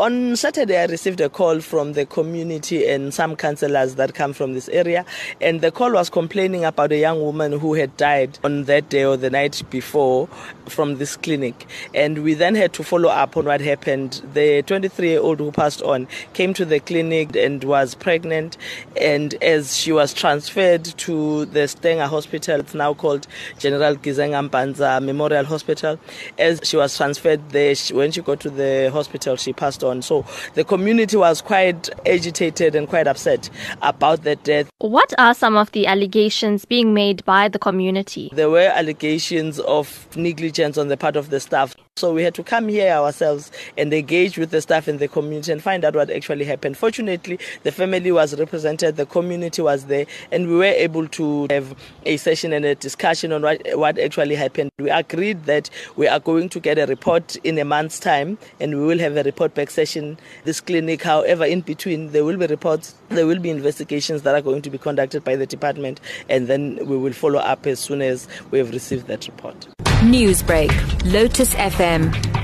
On Saturday, I received a call from the community and some councillors that come from this area, and the call was complaining about a young woman who had died on that day or the night before from this clinic. And we then had to follow up on what happened. The 23 year old who passed on came to the clinic and was pregnant, and as she was transferred to the Stanger Hospital, it's now called General Gizenga Mpanza Memorial Hospital, as she was transferred there, when she got to the hospital, she passed on on. So the community was quite agitated and quite upset about that death. What are some of the allegations being made by the community? There were allegations of negligence on the part of the staff. So we had to come here ourselves and engage with the staff in the community and find out what actually happened. Fortunately, the family was represented, the community was there, and we were able to have a session and a discussion on what, what actually happened. We agreed that we are going to get a report in a month's time and we will have a report back session this clinic. However, in between, there will be reports, there will be investigations that are going to be conducted by the department, and then we will follow up as soon as we have received that report. Newsbreak, Lotus FM,